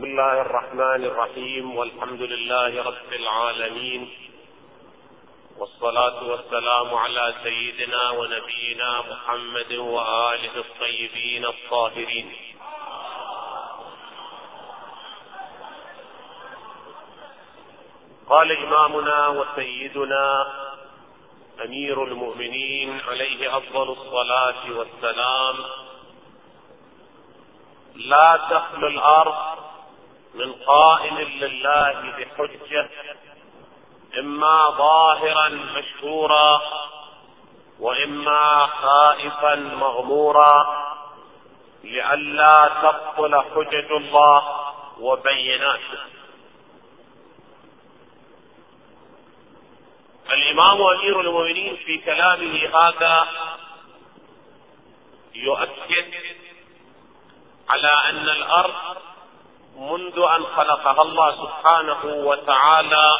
بسم الله الرحمن الرحيم والحمد لله رب العالمين والصلاة والسلام على سيدنا ونبينا محمد وآله الطيبين الطاهرين. قال إمامنا وسيدنا أمير المؤمنين عليه أفضل الصلاة والسلام لا تخلو الأرض من قائم لله بحجة إما ظاهرا مشهورا وإما خائفا مغمورا لئلا تبطل حجج الله وبيناته الإمام أمير المؤمنين في كلامه هذا يؤكد على أن الأرض منذ أن خلقها الله سبحانه وتعالى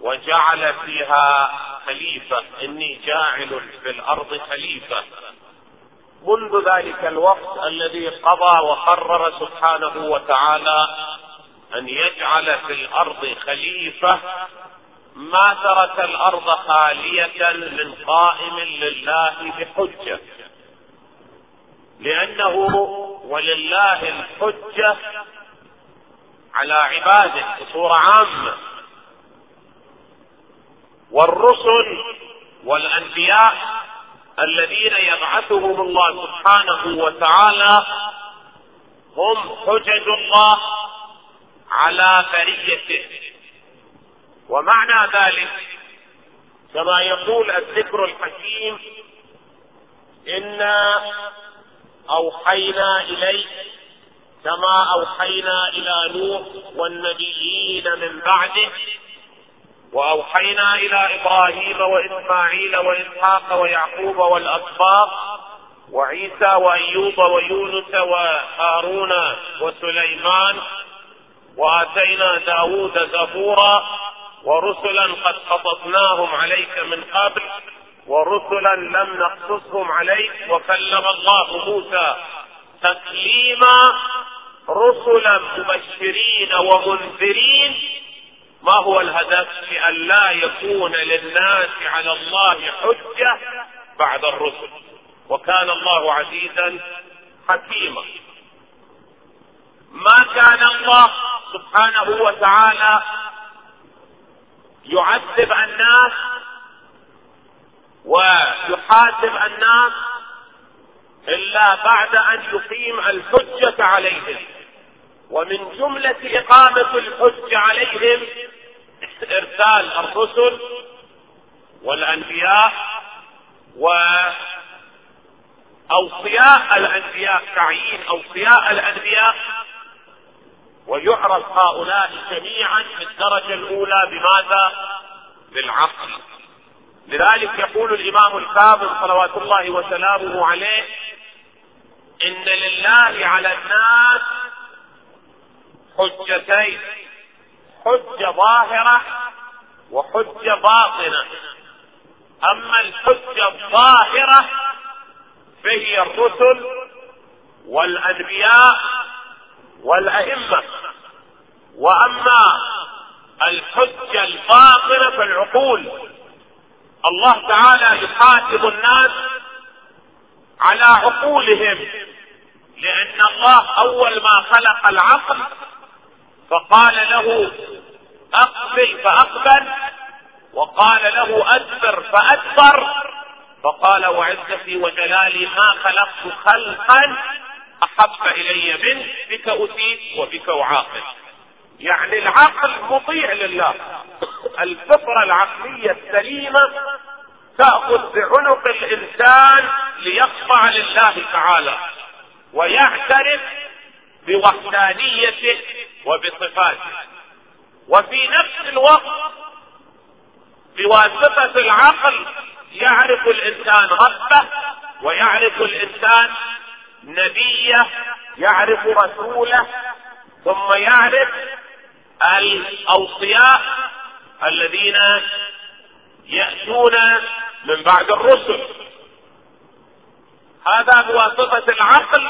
وجعل فيها خليفة. إني جاعل في الأرض خليفة. منذ ذلك الوقت الذي قضى وقرر سبحانه وتعالى أن يجعل في الأرض خليفة ما ترك الأرض خالية من قائم لله بحجة. لأنه ولله الحجة على عباده بصورة عامة. والرسل والأنبياء الذين يبعثهم الله سبحانه وتعالى هم حجج الله على بريته. ومعنى ذلك كما يقول الذكر الحكيم إنا أوحينا إليك كما أوحينا إلى نوح والنبيين من بعده. وأوحينا إلى إبراهيم وإسماعيل وإسحاق ويعقوب والأسباط وعيسى وأيوب ويونس وهارون وسليمان. وآتينا داود زبورا ورسلا قد قصصناهم عليك من قبل. ورسلا لم نقصصهم عليك وكلم الله موسى تكليما رسلا مبشرين ومنذرين. ما هو الهدف لأن لا يكون للناس على الله حجة بعد الرسل؟ وكان الله عزيزا حكيما. ما كان الله سبحانه وتعالى يعذب الناس ويحاسب الناس إلا بعد أن يقيم الحجة عليهم. ومن جملة إقامة الحجة عليهم إرسال الرسل والأنبياء وأوصياء الأنبياء تعيين أوصياء الأنبياء. ويعرف هؤلاء جميعا في الدرجة الأولى بماذا؟ بالعقل. لذلك يقول الإمام الكاظم صلوات الله وسلامه عليه إن لله على الناس حجتين حجة ظاهرة وحجة باطنة. أما الحجة الظاهرة فهي الرسل والأنبياء والأئمة. وأما الحجة الباطنة فالعقول. الله تعالى يحاسب الناس على عقولهم لأن الله أول ما خلق العقل فقال له أقبل فأقبل وقال له أدبر فأدبر فقال وعزتي وجلالي ما خلقت خلقا أحب إلي منه بك أتيت وبك أعاقب. يعني العقل مطيع لله. الفطرة العقلية السليمة تأخذ بعنق الإنسان ليخضع لله تعالى ويعترف بوحدانيته وبصفاته. وفي نفس الوقت بواسطة العقل يعرف الإنسان ربه ويعرف الإنسان نبيه يعرف رسوله ثم يعرف الأوصياء الذين يأتون من بعد الرسل. هذا بواسطة العقل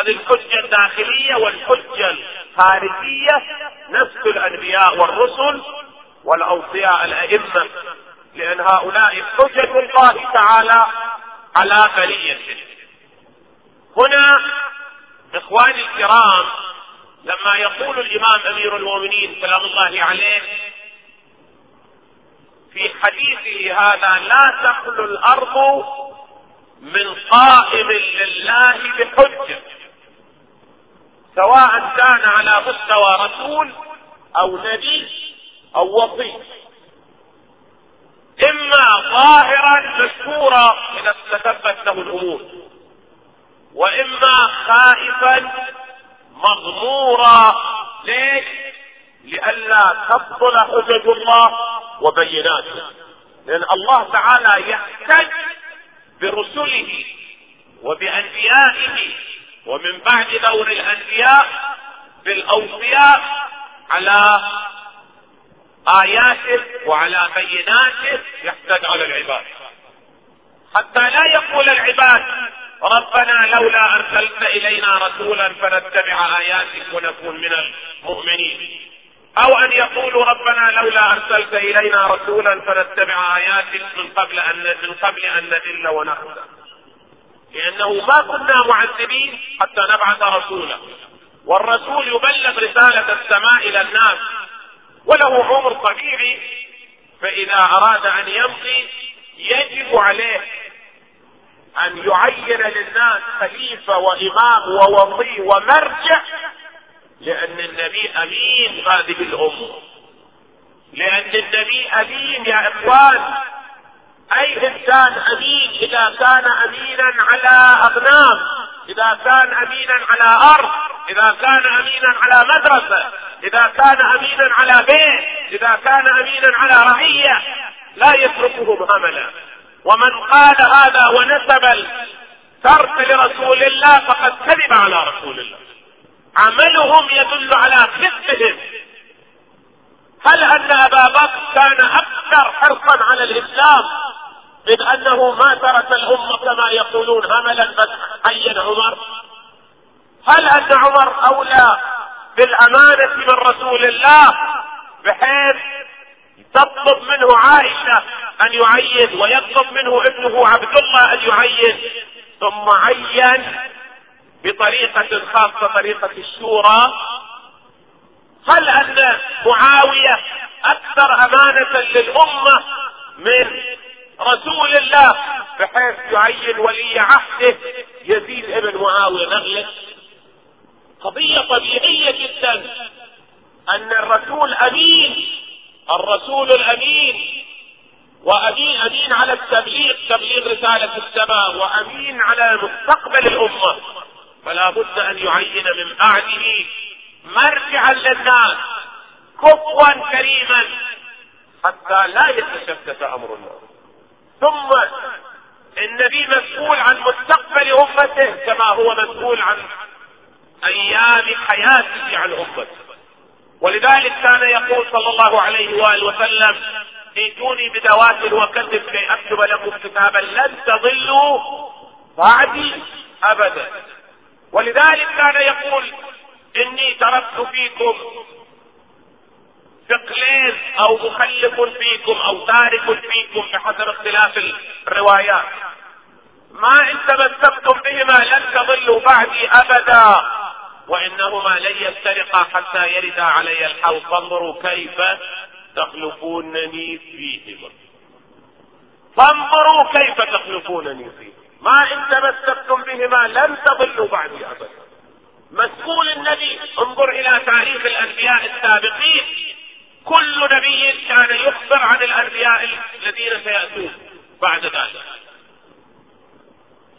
هذه الحجة الداخلية والحجة خارجية نفس الأنبياء والرسل والأوصياء الأئمة لأن هؤلاء حجة الله تعالى على بليته هنا إخواني الكرام لما يقول الإمام أمير المؤمنين سلام الله عليه في حديثه هذا لا تخلو الأرض من قائم لله بحجة سواء كان على مستوى رسول أو نبي أو وصي إما ظاهرا مشهورا إذا استتبت له الأمور وإما خائفا مغمورا ليش؟ لئلا تبطل حجج الله وبيناته لأن الله تعالى يحتج برسله وبأنبيائه ومن بعد دور الأنبياء بالأوصياء على آياته وعلى بيناته يحتج على العباد حتى لا يقول العباد ربنا لولا أرسلت إلينا رسولا فنتبع آياتك ونكون من المؤمنين. أو أن يقولوا ربنا لولا أرسلت إلينا رسولا فنتبع آياتك من قبل أن من قبل أن نذل ونخزى. لأنه ما كنا معذبين حتى نبعث رسولا. والرسول يبلغ رسالة السماء إلى الناس وله عمر طبيعي. فإذا أراد أن يمضي يجب عليه أن يعين للناس خليفة وإمام ووصي ومرجع لأن النبي أمين هذه الأمة. لأن النبي أمين يا إخوان أي إنسان أمين إذا كان أمينا على أغنام إذا كان أمينا على أرض إذا كان أمينا على مدرسة إذا كان أمينا على بيت إذا كان أمينا على رعية لا يتركهم هملا ومن قال هذا ونسب الترك لرسول الله فقد كذب على رسول الله. عملهم يدل على كذبهم هل أن أبا بكر كان أكثر حرصا على الإسلام من أنه ما ترك الأمة كما يقولون هملا عين عمر؟ هل أن عمر أولى بالأمانة من رسول الله بحيث تطلب منه عائشة أن يعين ويطلب منه ابنه عبد الله أن يعين ثم عين بطريقة خاصة طريقة الشورى. هل أن معاوية أكثر أمانة للأمة من رسول الله بحيث يعين ولي عهده يزيد ابن معاوية نغلة قضية طبيعية جدا أن الرسول أمين الرسول الأمين وأمين أمين على التبليغ تبليغ رسالة السماء وأمين على مستقبل الأمة. فلا بد أن يعين من بعده مرجعا للناس كفوا كريما حتى لا يتشتت أمر الناس ثم النبي مسؤول عن مستقبل أمته كما هو مسؤول عن أيام حياته عن امته ولذلك كان يقول صلى الله عليه وآله وسلم ائتوني بدوات وكتب كي أكتب لكم كتابا لن تضلوا بعدي أبدا. ولذلك كان يقول إني تركت فيكم ثقلين أو مخلف فيكم أو تارك فيكم بحسب اختلاف الروايات. ما إن تمسكتم بهما لن تضلوا بعدي أبدا. وإنهما لن يفترقا حتى يردا علي الحوض. فانظروا كيف تخلفونني فيهما فانظروا كيف تخلفونني فيهما ما إن تمسكتم بهما لن تضلوا بعدي أبدا. مسؤول النبي انظر إلى تاريخ الأنبياء السابقين. كل نبي كان يخبر عن الأنبياء الذين سيأتون بعد ذلك.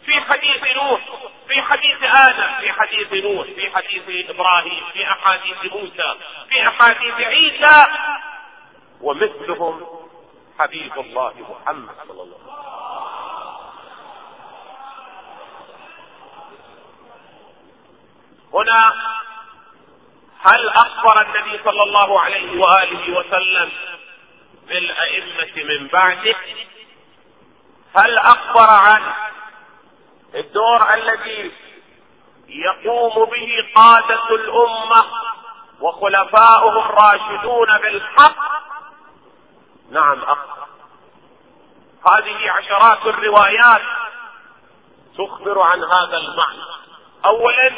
في حديث نوح في حديث آدم في حديث نوح في حديث إبراهيم في أحاديث موسى في أحاديث عيسى. ومثلهم حبيب الله محمد صلى الله عليه وسلم. هنا هل أخبر النبي صلى الله عليه وآله وسلم بالأئمة من بعده؟ هل أخبر عن الدور الذي يقوم به قادة الأمة وخلفاؤهم راشدون بالحق. نعم أخ. هذه عشرات الروايات تخبر عن هذا المعنى. اولا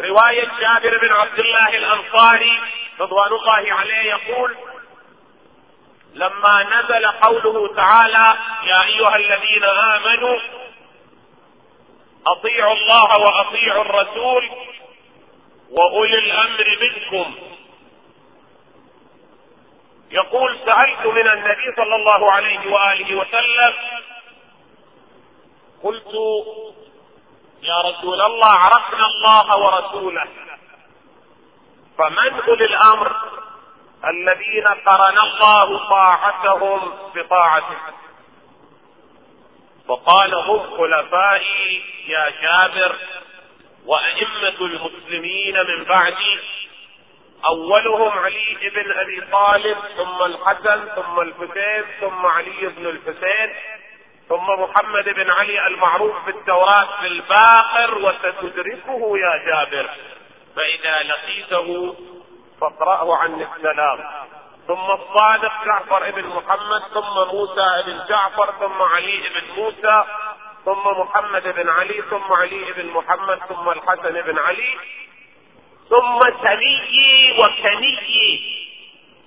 رواية جابر بن عبد الله الأنصاري رضوان الله عليه يقول لما نزل قوله تعالى يا أيها الذين آمنوا أطيعوا الله وأطيعوا الرسول وأولي الأمر منكم. يقول سألت من النبي صلى الله عليه وآله وسلم قلت يا رسول الله عرفنا الله ورسوله. فمن أولي الأمر؟ الذين قرن الله طاعتهم بطاعته. فقال هم خلفائي يا جابر وأئمة المسلمين من بعدي. أولهم علي بن أبي طالب ثم الحسن ثم الحسين ثم علي بن الحسين ثم محمد بن علي المعروف في التوراة في الباقر وستدركه يا جابر. فإذا لقيته فاقرأه عني السلام. ثم الصادق جعفر بن محمد ثم موسى بن جعفر ثم علي بن موسى ثم محمد بن علي ثم علي بن محمد ثم الحسن بن علي ثم سني وكني.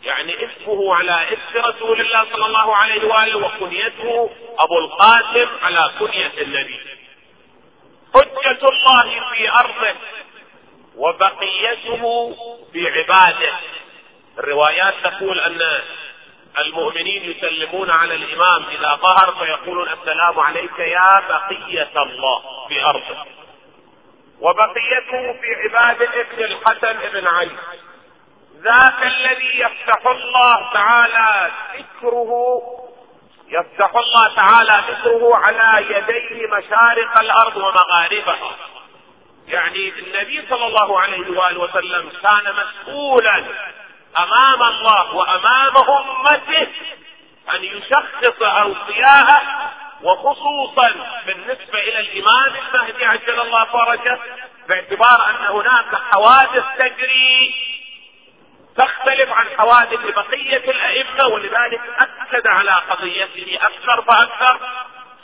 يعني اسمه على اسم رسول الله صلى الله عليه وآله وكنيته أبو القاسم على كنية النبي. حجة الله في أرضه وبقيته في عباده. الروايات تقول أن المؤمنين يسلمون على الإمام. إذا ظهر فيقولون السلام عليك يا بقية الله في ارضه وبقيته في عباده ابن الحسن بن علي. ذاك الذي يفتح الله تعالى ذكره يفتح الله تعالى ذكره على يديه مشارق الأرض ومغاربها. يعني النبي صلى الله عليه وآله وسلم كان مسؤولا أمام الله وأمام أمته أن يشخص أوصياءه وخصوصا بالنسبة إلى الإمام المهدي عجل الله فرجه باعتبار أن هناك حوادث تجري تختلف عن حوادث بقية الأئمة ولذلك أكد على قضيته أكثر فأكثر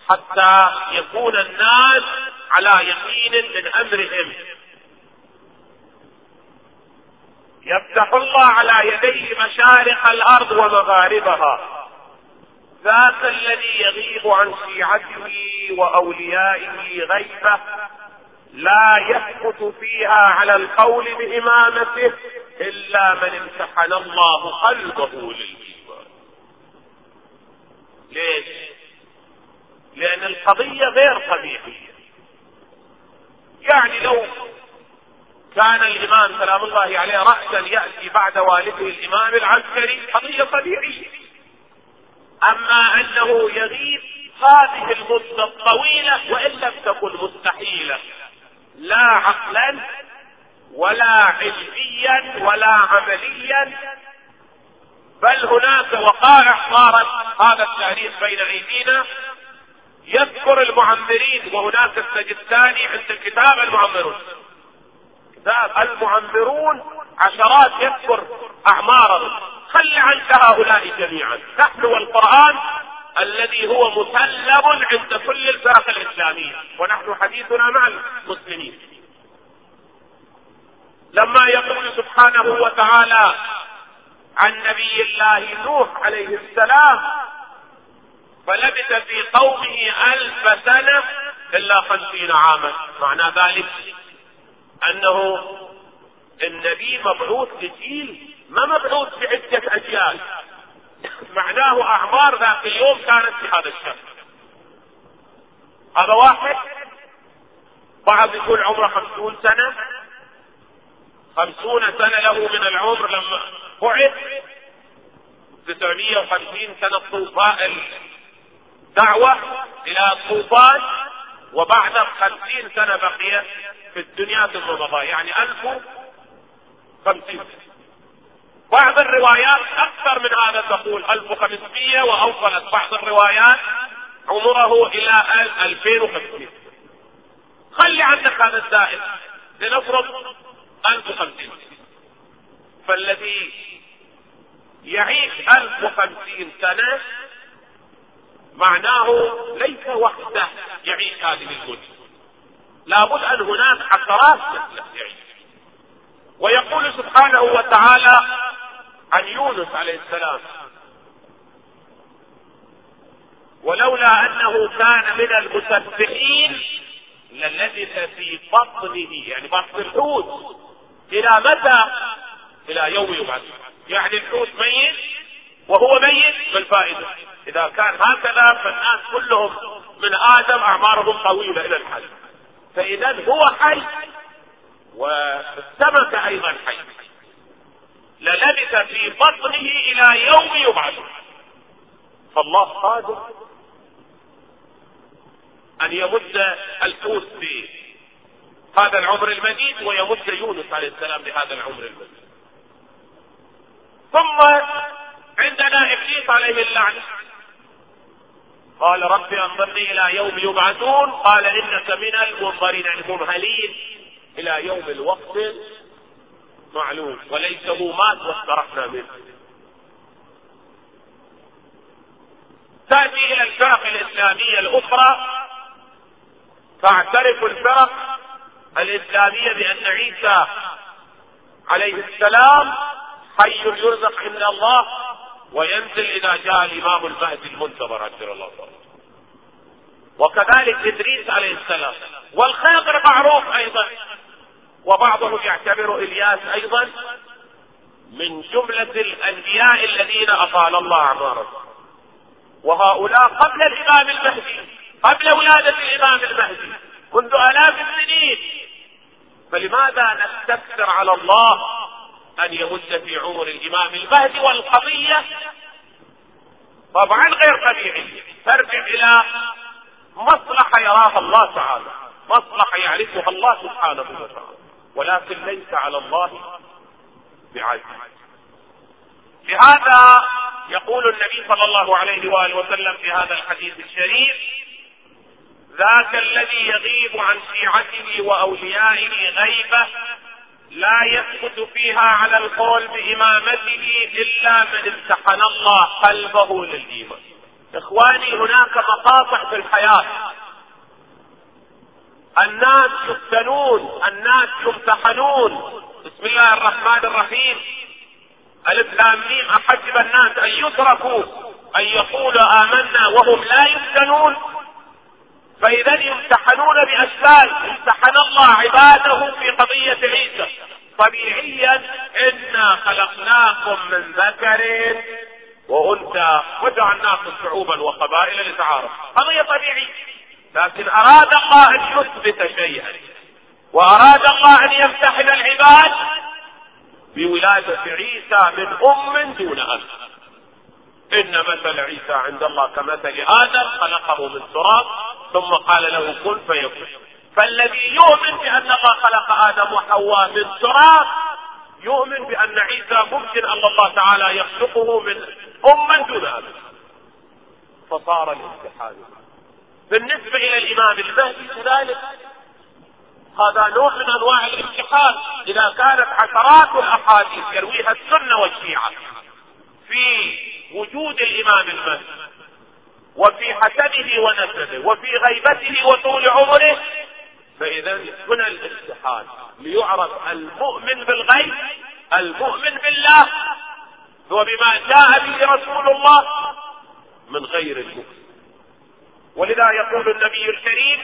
حتى يكون الناس على يقين من أمرهم. يفتح الله على يديه مشارق الأرض ومغاربها. ذاك الذي يغيب عن شيعته وأوليائه غيبة لا يثبت فيها على القول بإمامته إلا من امتحن الله قلبه للإيمان. ليش؟ لأن القضية غير طبيعية يعني لو كان الإمام سلام الله عليه رأسا يأتي بعد والده الإمام العسكري قضية طبيعية أما أنه يغيب هذه المدة الطويلة وإن لم تكن مستحيلة. لا عقلا ولا علميا ولا عمليا. بل هناك وقائع صارت هذا التاريخ بين أيدينا. يذكر المعمرين وهناك السجستاني عند كتاب المعمرون. كتاب المعمرون عشرات يذكر اعمارهم خل عنك هؤلاء جميعا. نحن والقرآن الذي هو مسلم عند كل الفرق الإسلامية. ونحن حديثنا مع المسلمين. لما يقول سبحانه وتعالى عن نبي الله نوح عليه السلام فلبث في قومه ألف سنة إلا خمسين عاما. معنى ذلك أنه النبي مبعوث لجيل ما مبعوث بعدة أجيال. معناه أعمار ذاك اليوم كانت في هذا الشهر. هذا واحد. بعض يقول عمره خمسون سنة. خمسون سنة له من العمر لما بعث. تسعمية وخمسين سنة طوفان دعوة إلى الطوفان وبعد خمسين سنة بقي في الدنيا ثم مضى يعني ألف خمسين بعض الروايات أكثر من هذا تقول 1500 وأوصلت بعض الروايات عمره إلى 2500 خلي عندك هذا الزائد لنفرض 1050 فالذي يعيش ألف وخمسين سنة معناه ليس وحده يعيش هذه المدة. لابد أن هناك مثله يعيش ويقول سبحانه وتعالى عن يونس عليه السلام ولولا أنه كان من المسبحين للبث في بطنه يعني بطن الحوت إلى متى؟ إلى يوم يبعث. يعني الحوت ميت وهو ميت بالفائدة. إذا كان هكذا فالناس كلهم من آدم أعمارهم طويلة إلى الحد. فإذا هو حي والسمك أيضا حي للبث في بطنه إلى يوم يبعث. فالله قادر أن يمد الحوت بهذا العمر المديد ويمد يونس عليه السلام بهذا العمر المديد ثم عندنا إبليس عليه اللعنة. قال رب أنظرني إلى يوم يبعثون. قال إنك من المنظرين. الممهلين إلى يوم الوقت معلوم. وليته مات واسترحنا منه تأتي إلى الفرق الإسلامية الأخرى. تعترف الفرق الإسلامية بأن عيسى عليه السلام حي يرزق عند الله. وينزل إذا جاء الإمام المهدي المنتظر عجل الله تعالى وكذلك إدريس عليه السلام. والخضر معروف أيضا. وبعضهم يعتبر إلياس أيضا من جملة الأنبياء الذين أطال الله أعمارهم. وهؤلاء قبل الإمام المهدي قبل ولادة الإمام المهدي منذ آلاف السنين. فلماذا نستكثر على الله أن يمد في عمر الإمام المهدي والقضية طبعا غير طبيعية ترجع إلى مصلحة يراها الله تعالى مصلحة يعرفها الله سبحانه وتعالى ولكن ليس على الله بعجز لهذا يقول النبي صلى الله عليه وآله وسلم في هذا الحديث الشريف ذاك الذي يغيب عن شيعته وأوليائه غيبة لا يثبت فيها على القول بإمامته إلا من امتحن الله قلبه للإيمان. إخواني هناك مقاطع في الحياة. الناس يفتنون الناس يمتحنون. بسم الله الرحمن الرحيم. ألف لام ميم. احسب الناس أن يتركوا أن يقولوا آمنا وهم لا يفتنون. فإذا يمتحنون باشكال امتحن الله عباده في قضية عيسى. طبيعيا إنا خلقناكم من ذكر وأنثى وجعلناكم شعوبا وقبائل لتعارف. قضية طبيعية. لكن أراد الله أن يثبت شيئا وأراد الله أن يمتحن العباد بولادة عيسى من أم دون أب. إن مثل عيسى عند الله كمثل آدم خلقه من تراب ثم قال له كن فيكون فالذي يؤمن بأن الله خلق آدم وحواء من تراب يؤمن بأن عيسى ممكن أن الله تعالى يخلقه من أم دون اب فصار الامتحان بالنسبة إلى الإمام المهدي كذلك. هذا نوع من أنواع الامتحان إذا كانت عشرات الأحاديث يرويها السنة والشيعة. في وجود الإمام المهدي وفي حسبه ونسبه وفي غيبته وطول عمره فإذا هنا الامتحان ليعرف المؤمن بالغيب المؤمن بالله وبما جاء به رسول الله من غير المؤمن ولذا يقول النبي الكريم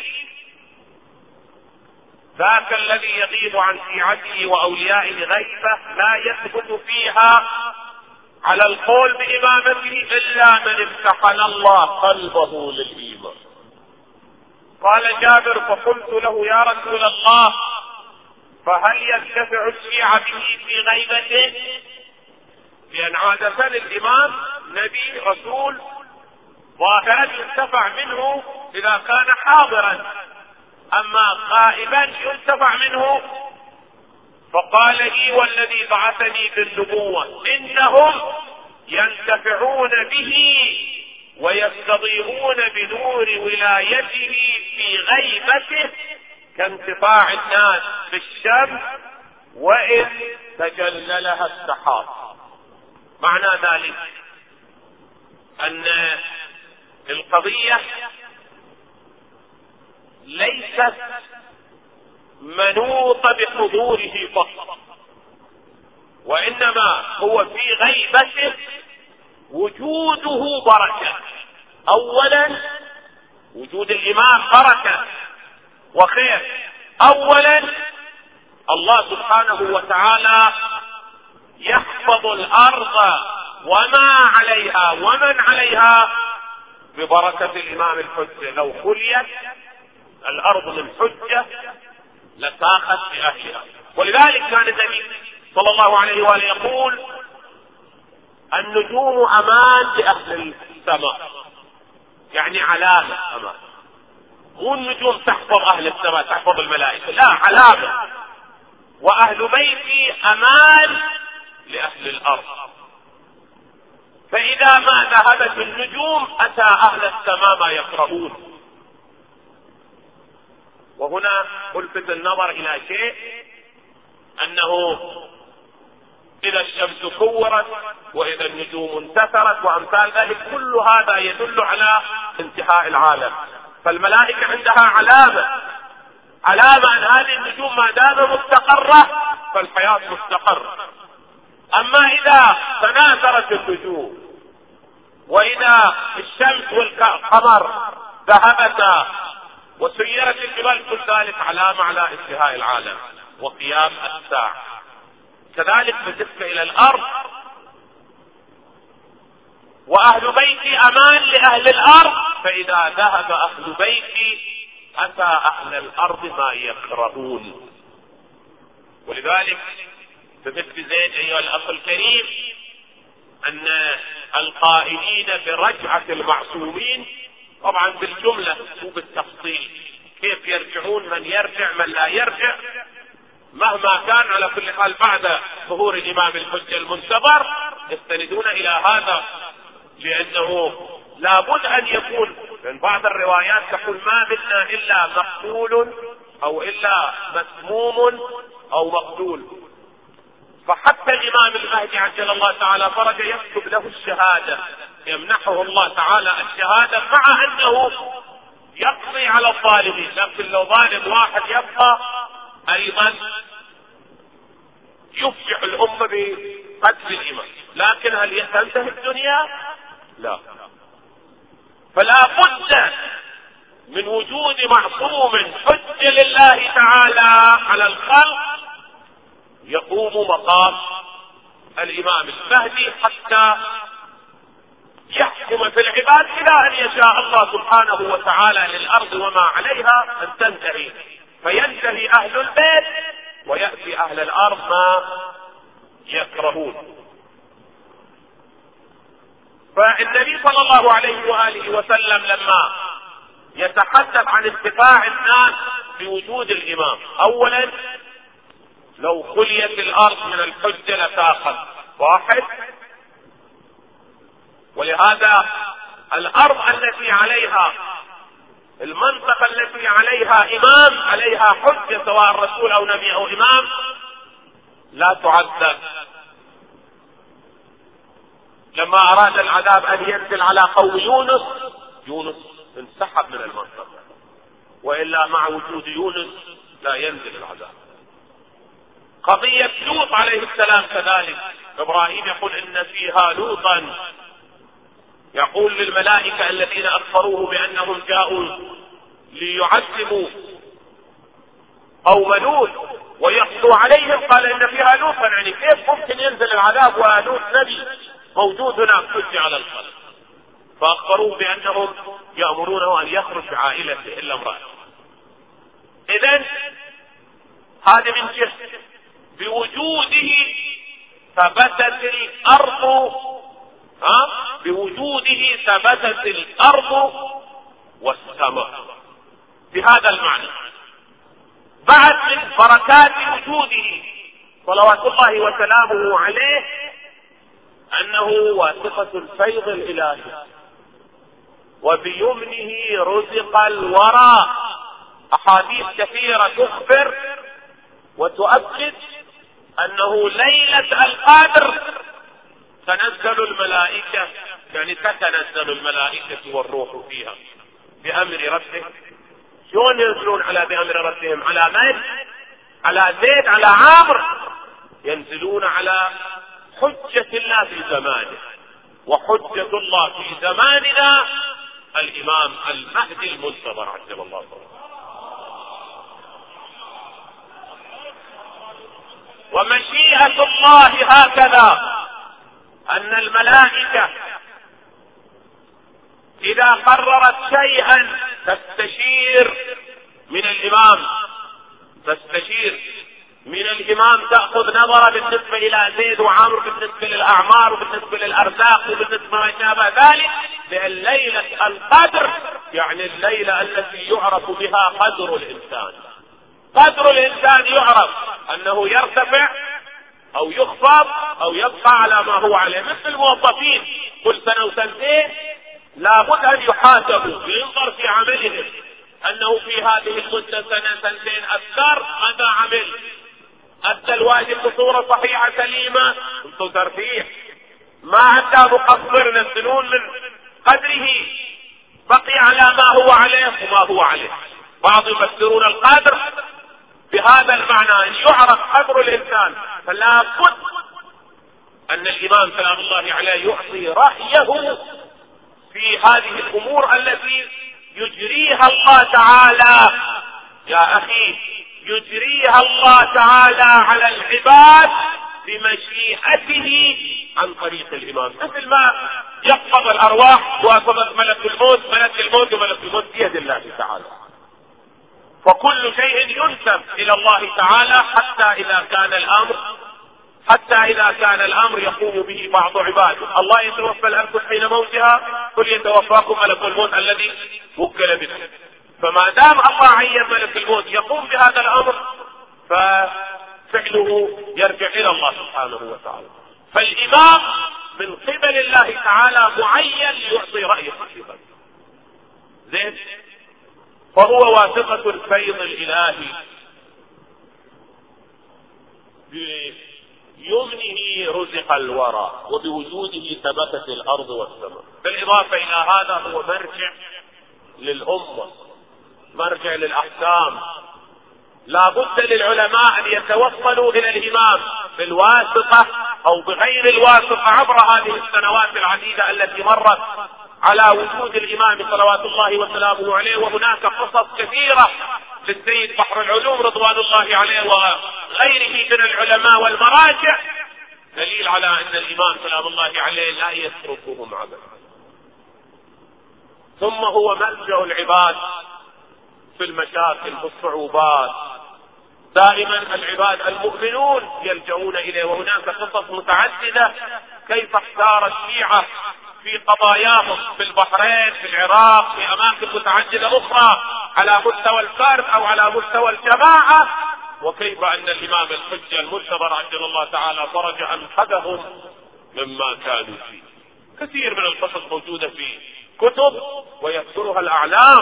ذاك الذي يغيب عن شيعته وأوليائه غيبة لا يثبت فيها على القول بإمامته إلا من امتحن الله قلبه للإيمان قال جابر فقلت له يا رسول الله فهل ينتفع الشيعة به في غيبته؟ لأن عادة الإمام نبي رسول ظاهرا ينتفع منه إذا كان حاضرا أما غائبا ينتفع منه فقال لي والذي بعثني بالنبوة إنهم ينتفعون به ويستضيئون بنور ولايته في غيبته كانتفاع الناس بالشمس وإن تجللها السحاب. معنى ذلك أن القضية ليست منوطه بحضوره فقط. وإنما هو في غيبته وجوده بركة. اولا وجود الإمام بركة. وخير اولا الله سبحانه وتعالى يحفظ الأرض وما عليها ومن عليها ببركة الإمام الحجة. لو خليت الأرض من حجة لساخت باهلها ولذلك كان النبي صلى الله عليه وآله يقول النجوم أمان لأهل السماء. يعني علامة أمان. مو النجوم تحفظ أهل السماء تحفظ الملائكة. لا علامة. وأهل بيتي أمان لأهل الأرض. فإذا ما ذهبت النجوم أتى أهل السماء ما يقرؤون. وهنا الفت النظر إلى شيء أنه إذا الشمس كورت وإذا النجوم انتثرت وأمثال ذلك كل هذا يدل على انتهاء العالم. فالملائكة عندها علامة علامة أن هذه النجوم ما دام مستقرة فالحياة مستقرة. أما إذا تناثرت النجوم وإذا الشمس والقمر ذهبتا وسيرت الجبال كل ذلك علامة على انتهاء العالم وقيام الساعة. كذلك بالنسبة إلى الأرض. وأهل بيتي أمان لأهل الأرض. فإذا ذهب أهل بيتي أتى أهل الأرض ما يكرهون ولذلك بمثل زيد أيها الأخ الكريم أن القائلين برجعة المعصومين طبعا بالجملة مو بالتفصيل كيف يرجعون من يرجع من لا يرجع. مهما كان على كل حال بعد ظهور الإمام الحجة المنتظر يستندون إلى هذا لأنه لابد أن يكون. من بعض الروايات تقول ما منا إلا مقتول أو إلا مسموم أو مقتول. فحتى الإمام المهدي عجل الله تعالى فرج يكتب له الشهادة. يمنحه الله تعالى الشهادة مع أنه يقضي على الظالمين. لكن لو ظالم واحد يبقى أيضا يفجع الأمة بقتل الامام لكن هل تنتهي الدنيا؟ لا. فلا بد من وجود معصوم حج لله تعالى على الخلق يقوم مقام الإمام المهدي حتى يحكم في العباد إلى أن يشاء الله سبحانه وتعالى للأرض وما عليها أن تنتهي. فينتهي أهل البيت ويأتي أهل الأرض ما يكرهون. فالنبي صلى الله عليه وآله وسلم لما يتحدث عن انتفاع الناس بوجود الإمام اولا لو خليت الأرض من الحجة لتاخذ واحد ولهذا الأرض التي عليها المنطقة التي عليها إمام عليها حجة سواء رسول أو نبي أو إمام لا تعذب. لما أراد العذاب أن ينزل على قوم يونس يونس انسحب من المنطقة. وإلا مع وجود يونس لا ينزل العذاب. قضية لوط عليه السلام كذلك. إبراهيم يقول إن فيها لوطا. يقول للملائكة الذين اكفروه بأنهم جاءوا ليعذبوا قوم لوط ويقضوا عليهم. قال إن فيها لوطا يعني كيف ممكن ينزل العذاب ولوط نبي موجود هناك حج على الخلق؟ فأخبروه بأنهم يأمرونه أن يخرج بعائلته إلا امرأته. اذا هذا من جهة بوجوده ثبتت الأرض ها؟ بوجوده ثبتت الأرض والسماء. بهذا المعنى. بعد من بركات وجوده صلوات الله وسلامه عليه أنه واسطة الفيض الإلهي. وبيمنه رزق الورى.، أحاديث كثيرة تخبر وتؤكد أنه ليلة القدر تنزل الملائكة يعني تتنزل الملائكة والروح فيها بأمر ربه شلون ينزلون على بأمر ربهم؟ على من؟ على زيد على عامر ينزلون على حجة الله في زمانه. وحجة الله في زماننا الإمام المهدي المنتظر عجل الله صلى ومشيئة الله هكذا. أن الملائكة إذا قررت شيئا تستشير من الإمام تستشير من الإمام تأخذ نظرة بالنسبة إلى زيد وعمر بالنسبة للأعمار وبالنسبة للأرزاق وبالنسبة ما شابه ذلك لأن ليلة القدر يعني الليلة التي يعرف بها قدر الإنسان. قدر الإنسان يعرف أنه يرتفع أو يخفض أو يبقى على ما هو عليه. مثل الموظفين كل سنة وسنتين لابد أن يحاسبوا ينظر في عملهم. أنه في هذه المدة سنة سنتين أكثر ماذا عمل. أدى الواجب بصورة صحيحة سليمة. أنتم ترفيه. ما أدى مقصر ينزلون من قدره. بقي على ما هو عليه وما هو عليه. بعض يفسرون القدر. بهذا المعنى أن يعرف قدر الإنسان. فلا بد أن الإمام سلام الله عليه يعطي رأيه في هذه الأمور التي يجريها الله تعالى. يا أخي يجريها الله تعالى على العباد بمشيئته عن طريق الإمام. مثل ما يقبض الأرواح وقبض ملك الموت ملك الموت وملك الموت بيد الله تعالى. فكل شيء ينسب إلى الله تعالى حتى إذا كان الأمر حتى إذا كان الأمر يقوم به بعض عباده. الله يتوفى الأنفس حين موتها قل يتوفاكم ملك الموت الذي وكل به. فما دام الله عين ملك الموت يقوم بهذا الأمر ففعله يرجع إلى الله سبحانه وتعالى. فالإمام من قبل الله تعالى معين يعطي رأيه حقيقة زين؟ فهو واثقة الفيض الإلهي. بيمنه رزق الورى وبوجوده ثبتت الأرض والسماء. بالإضافة إلى هذا هو مرجع للأمة مرجع للأحكام. لا بد للعلماء أن يتوصلوا إلى الإمام بالواسطة أو بغير الواسطة عبر هذه السنوات العديدة التي مرت. على وجود الإمام صلوات الله وسلامه عليه وهناك قصص كثيرة للسيد بحر العلوم رضوان الله عليه وغيره من العلماء والمراجع. دليل على أن الإمام سلام الله عليه لا يتركهم عبدا ثم هو ملجأ العباد في المشاكل في الصعوبات. دائما العباد المؤمنون يلجؤون إليه وهناك قصص متعددة كيف اختار الشيعة في قضاياهم في البحرين في العراق في أماكن متعدده أخرى على مستوى الفرد أو على مستوى الجماعة. وكيف أن الإمام الحجة المنتظر عجل الله تعالى فرج انقذهم مما كانوا فيه. كثير من القصص موجودة في كتب ويذكرها الأعلام.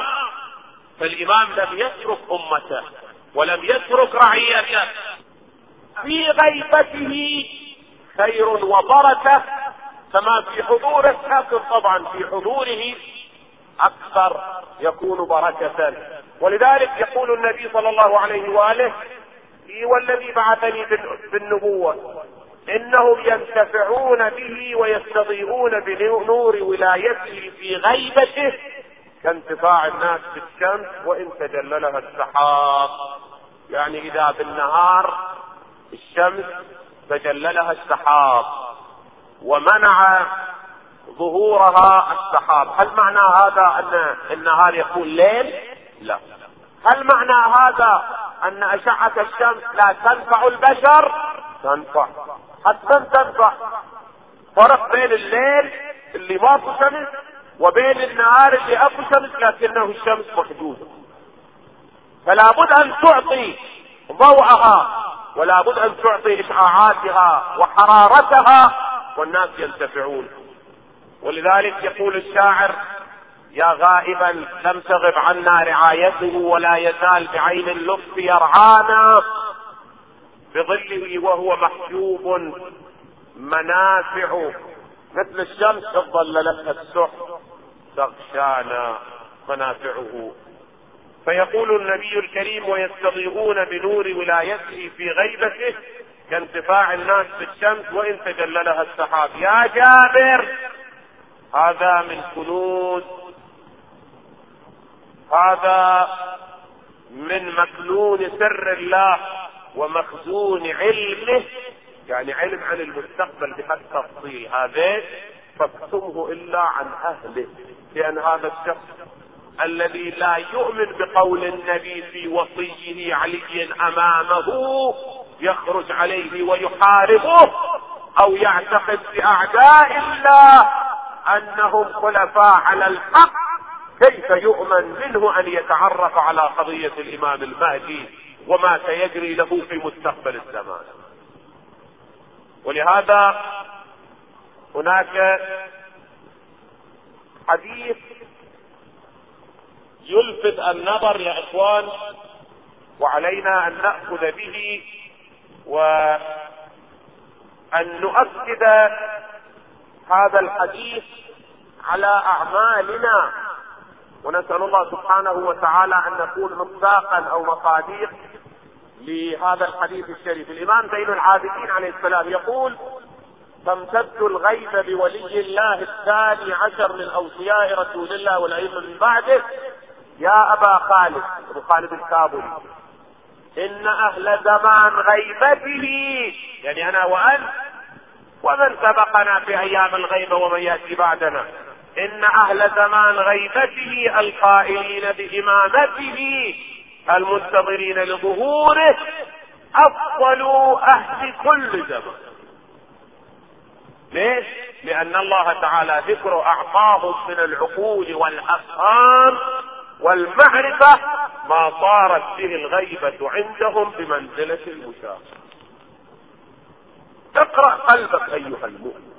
فالإمام لم يترك أمته ولم يترك رعيته. في غيبته خير وبركة كما في حضوره لكن طبعا في حضوره أكثر يكون بركة. ولذلك يقول النبي صلى الله عليه وآله إي والذي بعثني بالنبوه إنهم ينتفعون به ويستضيئون بنور ولايته في غيبته كانتفاع الناس بالشمس وإن تجللها السحاب. يعني إذا بالنهار الشمس تجللها السحاب. ومنع ظهورها السحاب. هل معنى هذا ان النهار يكون ليل؟ لا. هل معنى هذا أن أشعة الشمس لا تنفع البشر؟ تنفع. حتى تنفع. فرق بين الليل اللي ما في شمس وبين النهار اللي اكو شمس لكنه الشمس محدودة فلا بد أن تعطي ضوءها ولا بد أن تعطي إشعاعاتها وحرارتها والناس ينتفعون. ولذلك يقول الشاعر يا غائبا لم تغب عنا رعايته ولا يزال بعين اللطف يرعانا بظله وهو محجوب منافع. مثل الشمس ظللتها السحر تغشانا منافعه. فيقول النبي الكريم ويستضيئون بنور ولايته في غيبته كانتفاع الناس بالشمس وإن تجللها السحاب. يا جابر! هذا من كنوز. هذا من مكنون سر الله ومخزون علمه. يعني علم عن المستقبل بهذا التفصيل هذا فاكتمه إلا عن أهله. لأن هذا الشخص الذي لا يؤمن بقول النبي في وصيه علي أمامه يخرج عليه ويحاربه أو يعتقد بأعداء الله أنهم خلفاء على الحق كيف يؤمن منه أن يتعرف على قضية الإمام المهدي وما سيجري له في مستقبل الزمان؟ ولهذا هناك حديث يلفت النظر يا إخوان وعلينا أن نأخذ به وأن نؤكد هذا الحديث على أعمالنا. ونسأل الله سبحانه وتعالى أن نكون مصداقا أو مصاديق لهذا الحديث الشريف. الإمام زين العابدين عليه السلام يقول تمتد الغيب بولي الله الثاني عشر من أوصياء رسول الله والأئمة من بعده. يا أبا خالد أبو خالد الكابولي إن أهل زمان غيبته. يعني أنا وأنت ومن سبقنا في أيام الغيبه ومن يأتي بعدنا. إن أهل زمان غيبته القائلين بإمامته المنتظرين لظهوره أفضل أهل كل زمان. ليش؟ لأن الله تعالى ذكر اعطاهم من العقول والأفهام والمعرفة ما صارت به الغيبة عندهم بمنزلة المشاهده اقرأ قلبك أيها المؤمن.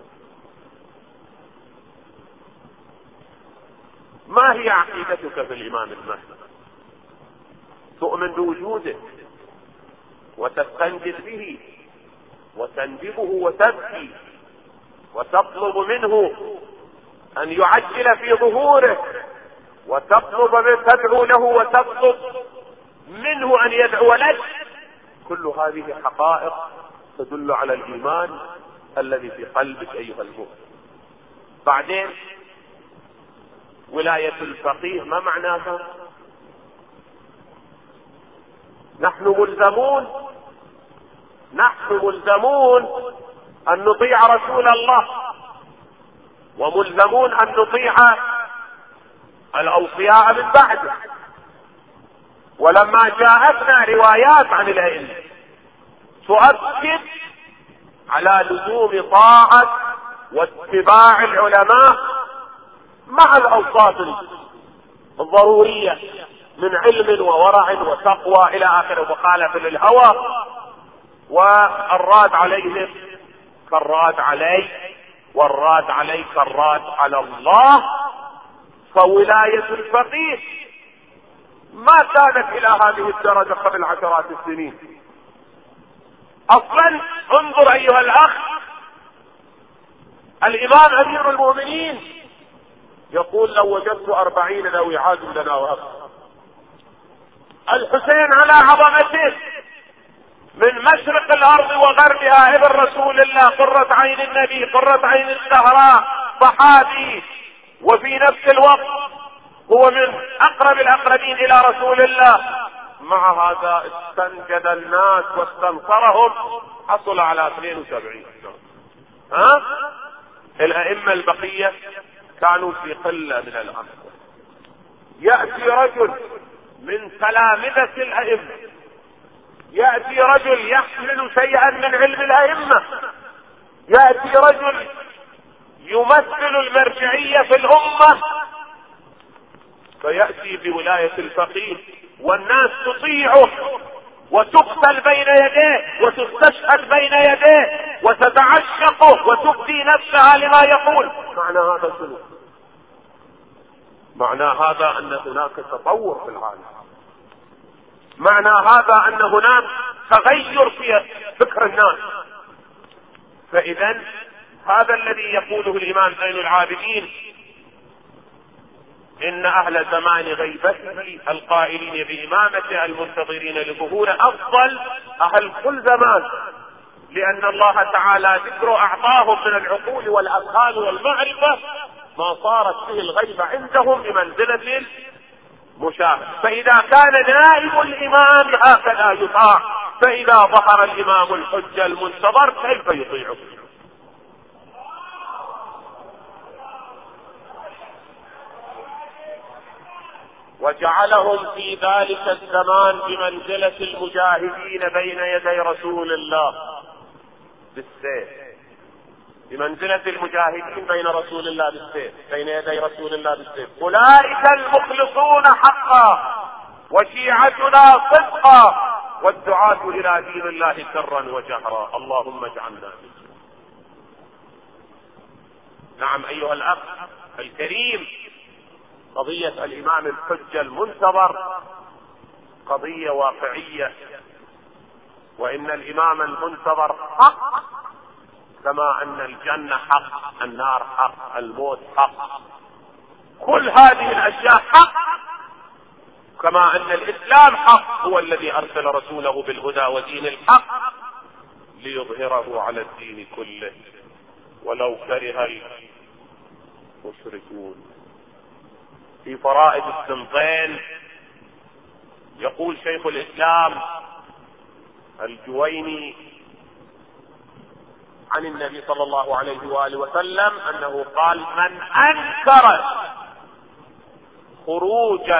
ما هي عقيدتك في الإمام المهدي؟ تؤمن بوجوده وتستنجد به وتندبه وتبكي وتطلب منه أن يعجل في ظهوره وتطلب من تدعو له وتطلب منه أن يدعو لك. كل هذه حقائق تدل على الإيمان الذي في قلبك أيها المؤمن. بعدين ولاية الفقيه ما معناها؟ نحن ملزمون نحن ملزمون أن نطيع رسول الله وملزمون أن نطيع الأوصياء من بعده. ولما جاءتنا روايات عن الائمه تؤكد على لزوم طاعة واتباع العلماء مع الأوصاف الضرورية من علم وورع وتقوى إلى اخره وخالف للهوى والراد عليهم كالراد علي والراد عليك الراد على الله فولاية الفقيه. ما كانت إلى هذه الدرجة قبل عشرات السنين. أصلا انظر أيها الأخ الإمام أمير المؤمنين يقول لو وجدت أربعين ذوي عاد لنا وأكثر الحسين على عظمته من مشرق الأرض وغربها إبن رسول الله قرة عين النبي قرة عين الزهراء صحابي وفي نفس الوقت هو من أقرب الأقربين إلى رسول الله. مع هذا استنجد الناس واستنصرهم. حصل على 72 ها؟ الأئمة البقية كانوا في قلة من الأمر. يأتي رجل من تلامذة الأئمة. يأتي رجل يحمل شيئا من علم الأئمة. يأتي رجل يمثل المرجعية في الأمة. فيأتي بولاية الفقيه والناس تطيعه وتقتل بين يديه وتستشهد بين يديه وتتعشقه وتبدي نفسها لما يقول. معنى هذا شنو؟ معنى هذا أن هناك تطور في العالم. معنى هذا أن هناك تغير في فكر الناس. فإذا هذا الذي يقوله الإمام زين العابدين إن أهل زمان غيبته القائلين بإمامته المنتظرين لظهور أفضل أهل كل زمان لأن الله تعالى ذكر أعطاهم من العقول والأذهان والمعرفة ما صارت به الغيبة عندهم بمنزلة مشاهد فإذا كان نائب الإمام هكذا يطاع فإذا ظهر الإمام الحجة المنتظر كيف يطيعه؟ وجعلهم في ذلك الزمان بمنزلة المجاهدين بين يدي رسول الله. بالسيف. بمنزلة المجاهدين بين رسول الله بالسيف. بين يدي رسول الله بالسيف. أولئك المخلصون حقا وشيعتنا صدقا. والدعاة إلى دين الله سرا وجهرا. اللهم اجعلنا منهم. نعم أيها الأخ الكريم. قضية الإمام الحجة المنتظر قضية واقعية. وإن الإمام المنتظر حق كما أن الجنة حق النار حق الموت حق. كل هذه الأشياء حق كما أن الإسلام حق هو الذي أرسل رسوله بالهدى ودين الحق ليظهره على الدين كله. ولو كره المشركون. في فرائض السنتين يقول شيخ الإسلام الجويني عن النبي صلى الله عليه وآله وسلم أنه قال من أنكر خروج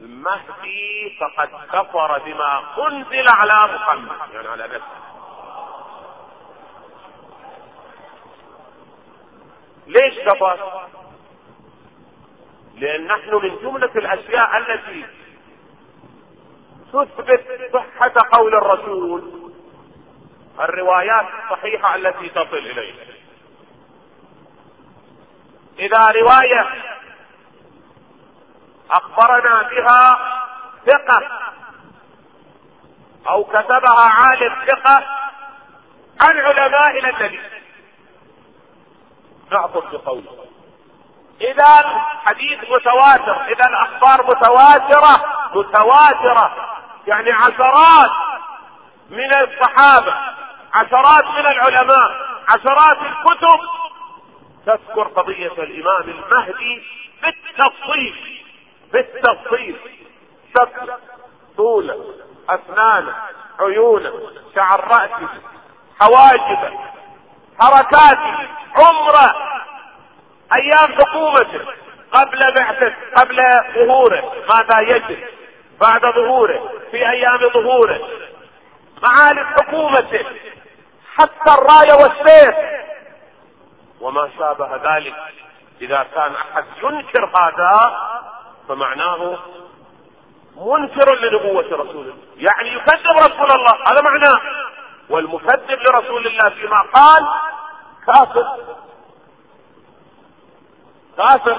المهدي فقد كفر بما أنزل على محمد. يعني على نفسه. ليش كفر؟ لأن نحن من جملة الأشياء التي تثبت صحة قول الرسول. الروايات الصحيحة التي تصل إلينا. إذا رواية أخبرنا بها ثقة أو كتبها عالم ثقة عن علماء النبي. نعطف بقوله. إذا حديث متواتر إذا الاخبار متواترة متواترة. يعني عشرات من الصحابة عشرات من العلماء عشرات الكتب تذكر قضية الإمام المهدي بالتفصيل بالتفصيل. شكله طوله اسنانه عيونه شعر رأسه حواجبه حركاته عمرة. أيام حكومته قبل بعثه قبل ظهوره ماذا يجري؟ بعد ظهوره في أيام ظهوره. معالم حكومته حتى الراية والسيف. وما شابه ذلك. إذا كان أحد ينكر هذا فمعناه منكر لنبوة رسول الله. يعني يكذب رسول الله هذا معناه. والمكذب لرسول الله فيما قال كافر. كافر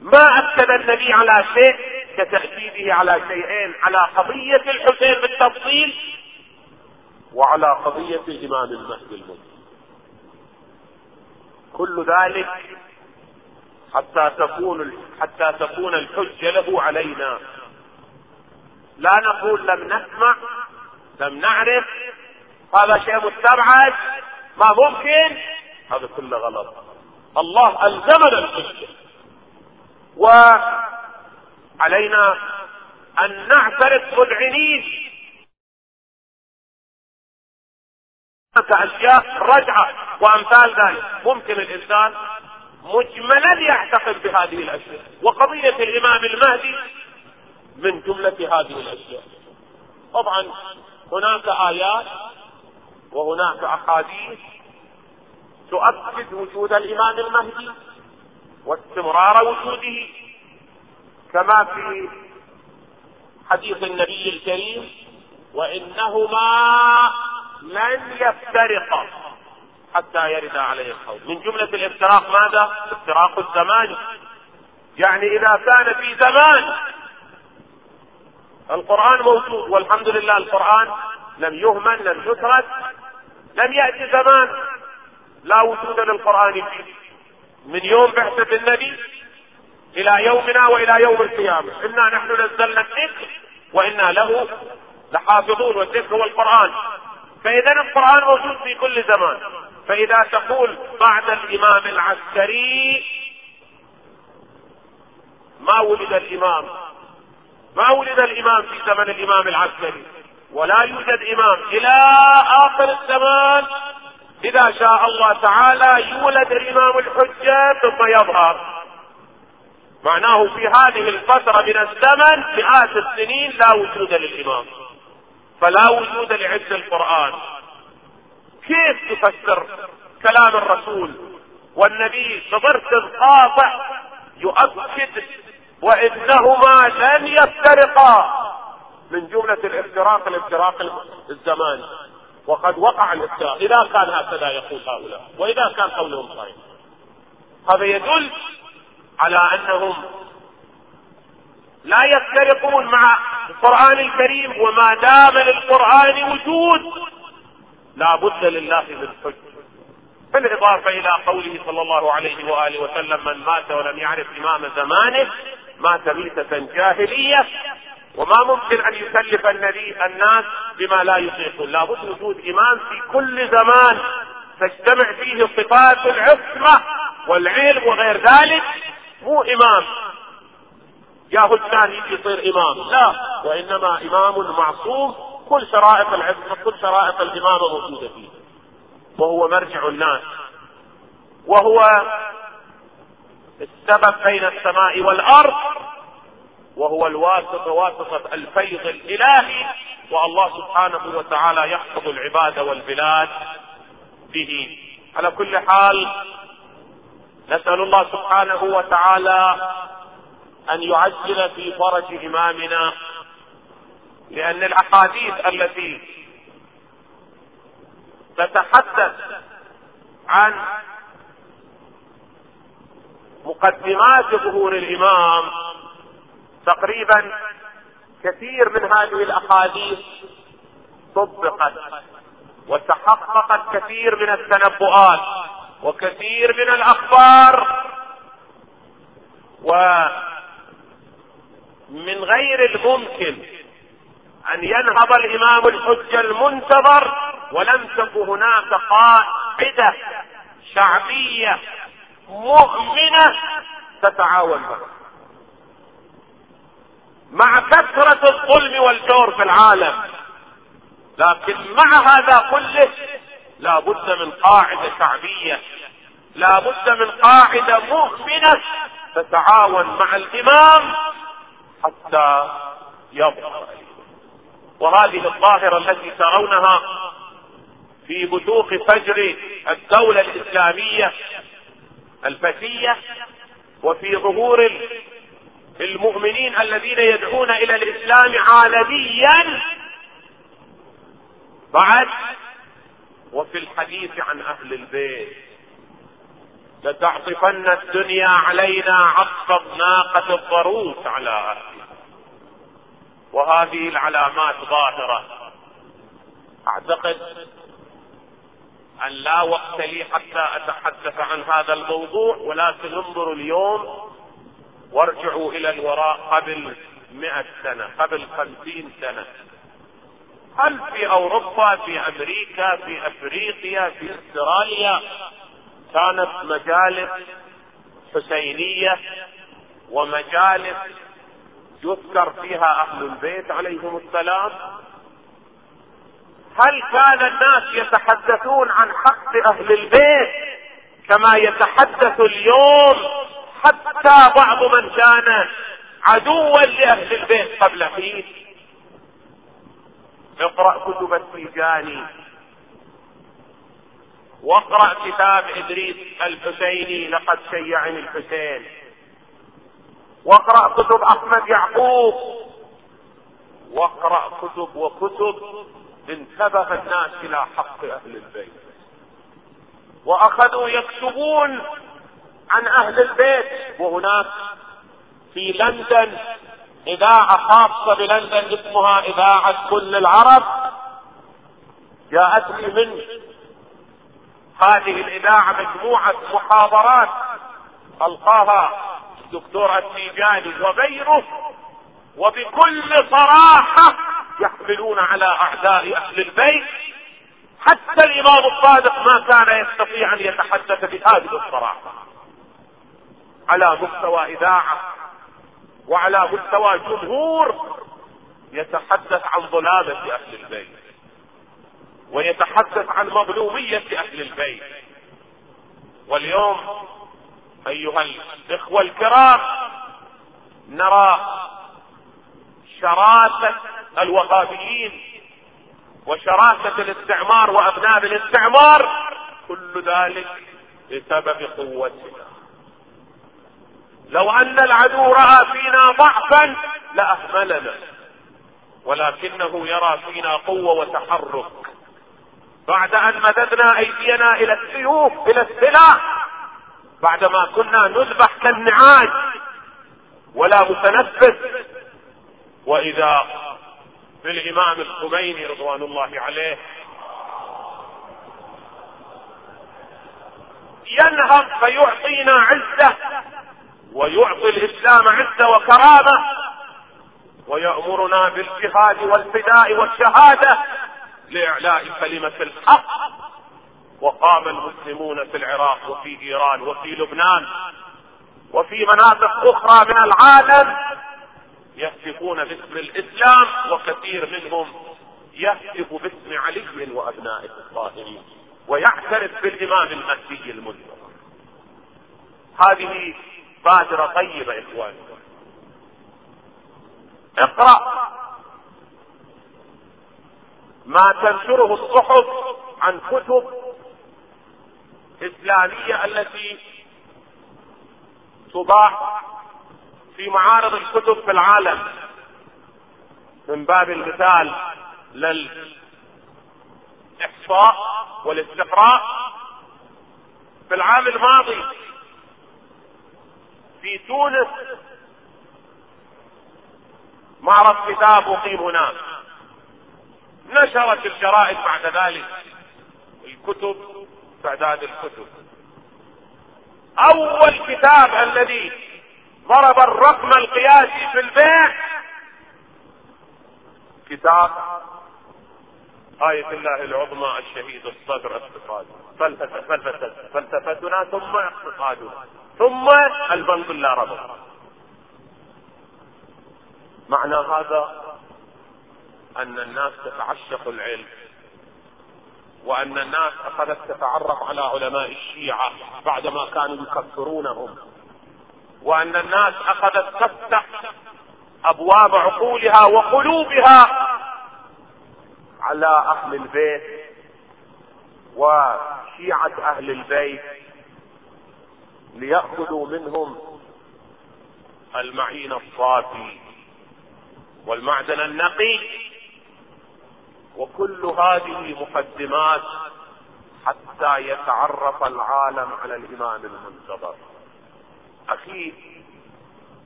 ما أكد النبي على شيء كتأكيده على شيئين على قضية الحسين بالتفصيل وعلى قضية الإمام المهدي المسلم كل ذلك حتى تكون حتى تكون الحجة له علينا. لا نقول لم نسمع لم نعرف. هذا شيء مستبعد. ما ممكن؟ هذا كله غلط. الله ألزمنا الحجة وعلينا أن نعترف مذعنين. أشياء رجعة وأمثال ذلك. ممكن الإنسان مجملا يعتقد بهذه الأشياء. وقضية الإمام المهدي من جملة هذه الأشياء. طبعا هناك آيات وهناك أحاديث تؤكد وجود الإمام المهدي واستمرار وجوده كما في حديث النبي الكريم وإنهما لن يفترقا حتى يرد عليه الحوض من جملة الافتراق ماذا؟ افتراق الزمان يعني إذا كان في زمان القرآن موجود والحمد لله القرآن لم يهمل لم يترك لم يأتي زمان لا وجود للقرآن فيه من يوم بعثة النبي إلى يومنا وإلى يوم القيامة. إنا نحن نزلنا الذكر وإنا له لحافظون والذكر هو القرآن. فإذا القرآن موجود في كل زمان. فإذا تقول بعد الإمام العسكري ما ولد الإمام. ما ولد الإمام في زمن الإمام العسكري. ولا يوجد إمام. إلى آخر الزمان إذا شاء الله تعالى يولد الإمام الحجة ثم يظهر. معناه في هذه الفترة من الزمن مئات السنين لا وجود للإمام فلا وجود لعز القرآن. كيف تفسر كلام الرسول والنبي بضرس قاطع يؤكد وإنهما لن يفترقا؟ من جملة الافتراق الافتراق الزماني. وقد وقع الافتراق. إذا كان هكذا يقول هؤلاء وإذا كان قولهم صحيح. هذا يدل على أنهم لا يفترقون مع القرآن الكريم وما دام للقرآن وجود. لا بد لله من حج. بالإضافة إلى قوله صلى الله عليه وآله وسلم من مات ولم يعرف إمام زمانه مات ميتة جاهلية وما ممكن أن يكلف النبي الناس بما لا يطيقون. لابد وجود إمام في كل زمان. تجتمع فيه صفات العصمة والعلم وغير ذلك. مو إمام. ياهو الثاني يصير إمام. لا. وإنما إمام معصوم. كل شرائط العصمة كل شرائط الإمامة موجودة فيه. وهو مرجع الناس. وهو السبب بين السماء والأرض. وهو الواسطة واسطة الفيض الإلهي. والله سبحانه وتعالى يحفظ العباد والبلاد به. على كل حال نسأل الله سبحانه وتعالى أن يعجل في فرج إمامنا لأن الأحاديث التي تتحدث عن مقدمات ظهور الإمام تقريبا كثير من هذه الأحاديث طبقت وتحققت كثير من التنبؤات وكثير من الأخبار ومن غير الممكن أن ينهض الإمام الحجة المنتظر ولم تك هناك قاعدة شعبية مؤمنة تتعاون معه. مع كثرة الظلم والجور في العالم. لكن مع هذا كله لا بد من قاعدة شعبية لا بد من قاعدة مؤمنة تتعاون مع الإمام حتى يظهر وهذه الظاهرة التي ترونها في بزوق فجر الدولة الإسلامية الفتية وفي ظهور المؤمنين الذين يدعون إلى الإسلام عالميا. بعد وفي الحديث عن أهل البيت لتعطفن الدنيا علينا عطف ناقة الضروس على اهلها وهذه العلامات ظاهرة. أعتقد أن لا وقت لي حتى أتحدث عن هذا الموضوع ولكن انظروا اليوم وارجعوا إلى الوراء قبل مئة سنة قبل خمسين سنة. هل في أوروبا في أمريكا في أفريقيا في أستراليا كانت مجالس حسينية ومجالس يذكر فيها أهل البيت عليهم السلام؟ هل كان الناس يتحدثون عن حق أهل البيت كما يتحدث اليوم حتى بعض من كان عدوا لأهل البيت قبل حين. اقرأ كتب التيجاني واقرأ كتاب إدريس الحسيني لقد شيعني الحسين. واقرأ كتب أحمد يعقوب. واقرأ كتب وكتب انتبه الناس إلى حق أهل البيت. وأخذوا يكتبون عن أهل البيت. وهناك في لندن إذاعة خاصة بلندن اسمها إذاعة كل العرب جاءتني من هذه الإذاعة مجموعة محاضرات ألقاها الدكتور التيجاني وغيره وبكل صراحة يحملون على أعداء أهل البيت حتى الإمام الصادق ما كان يستطيع أن يتحدث بهذه الصراحة. على مستوى إذاعة وعلى مستوى جمهور يتحدث عن ظلامة أهل البيت ويتحدث عن مظلومية أهل البيت. واليوم أيها الإخوة الكرام نرى شراسة الوهابيين وشراسة الاستعمار وأبناء الاستعمار كل ذلك بسبب قوتنا. لو أن العدو رأى فينا ضعفا لأهملنا. ولكنه يرى فينا قوة وتحرك. بعد أن مددنا أيدينا إلى السيوف إلى السلاح بعدما كنا نذبح كالنعاج ولا متنفس. وإذا بالإمام الخميني رضوان الله عليه ينهض فيعطينا عزة. ويعطي الإسلام عزة وكرامة ويأمرنا بالجهاد والفداء والشهادة لإعلاء كلمة الحق وقام المسلمون في العراق وفي إيران وفي لبنان وفي مناطق أخرى من العالم يهتفون باسم الإسلام وكثير منهم يهتف باسم علي وابنائه الطاهرين ويعترف بالإمام المهدي المنتظر هذه بادرة طيبة إخواني. اقرأ ما تنشره الصحف عن كتب إسلامية التي تضاع في معارض الكتب في العالم. من باب المثال للإحصاء والاستقراء. في العام الماضي في تونس. معرض كتاب أقيم هناك. نشرت الجرائد بعد ذلك الكتب تعداد الكتب. أول كتاب الذي ضرب الرقم القياسي في البيع كتاب آية الله العظمى الشهيد الصدر اقتصاد. فلسفتنا ثم اقتصادنا. ثم البنك ربط. معنى هذا أن الناس تتعشق العلم وأن الناس أخذت تتعرف على علماء الشيعة بعدما كانوا يكفرونهم وأن الناس أخذت تفتح أبواب عقولها وقلوبها على أهل البيت وشيعة أهل البيت. ليأخذوا منهم المعين الصافي والمعدن النقي. وكل هذه مقدمات حتى يتعرف العالم على الإمام المنتظر. أخي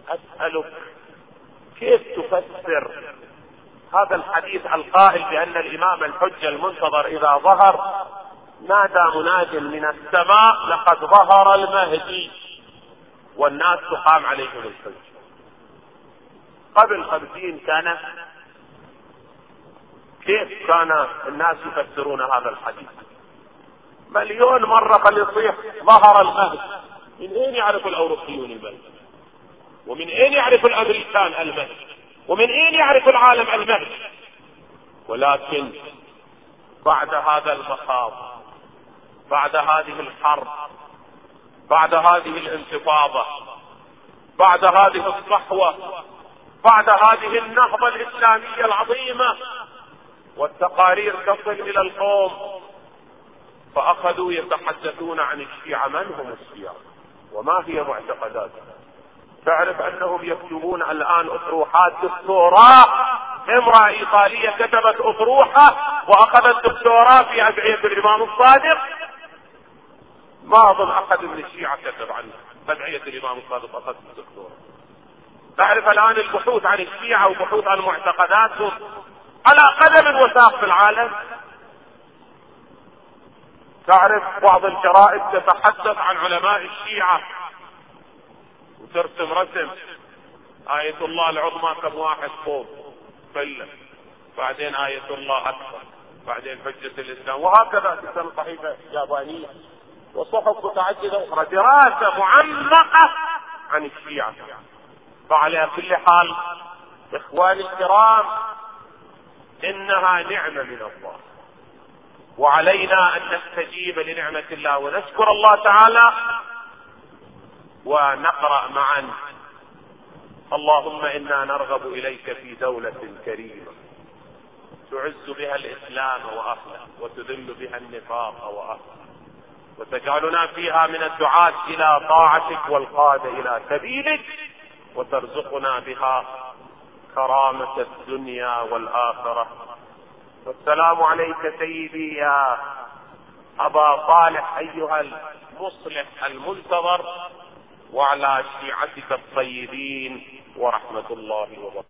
أسألك كيف تفسر هذا الحديث القائل بأن الإمام الحجة المنتظر إذا ظهر نادى مناد من السماء لقد ظهر المهدي والناس تقام عليهم الحجة قبل خمسين سنة كيف كان الناس يفسرون هذا الحديث؟ مليون مرة فليصيح ظهر المهدي. من أين يعرف الأوروبيون المهد ومن أين يعرف الأمريكان المهد ومن أين يعرف العالم المهد ولكن بعد هذا المخاض بعد هذه الحرب بعد هذه الانتفاضة بعد هذه الصحوة بعد هذه النهضة الإسلامية العظيمة والتقارير تصل إلى القوم فأخذوا يتحدثون عن الشيعة من هم الشيعة وما هي معتقداتها تعرف أنهم يكتبون الآن اطروحات دكتوراه إمرأة إيطالية كتبت اطروحة وأخذت دكتوراه في أدعية الإمام الصادق. ما أظن أحد من الشيعة كتب عنه. ادعية الإمام الصادق اخذت الدكتوراه تعرف الآن البحوث عن الشيعة وبحوث عن معتقداتهم على قدم وساق في العالم؟ تعرف بعض الجرائد تتحدث عن علماء الشيعة؟ وترسم رسم آية الله العظمى كم واحد فوق. قلة بعدين آية الله أكبر. بعدين حجة الإسلام. وهكذا تسمى صحيفة يابانية وصحف متعددة أخرى دراسة معمقة عن الشيعة. فعلى كل حال إخواني الكرام إنها نعمة من الله. وعلينا أن نستجيب لنعمة الله ونشكر الله تعالى ونقرأ معا. اللهم إنا نرغب إليك في دولة كريمة تعز بها الإسلام وأهله وتذل بها النفاق وأهله وتجعلنا فيها من الدعاة إلى طاعتك والقادة إلى سبيلك وترزقنا بها كرامة الدنيا والآخرة. والسلام عليك سيدي يا أبا صالح أيها المصلح المنتظر وعلى شيعتك الطيبين ورحمة الله وبركاته.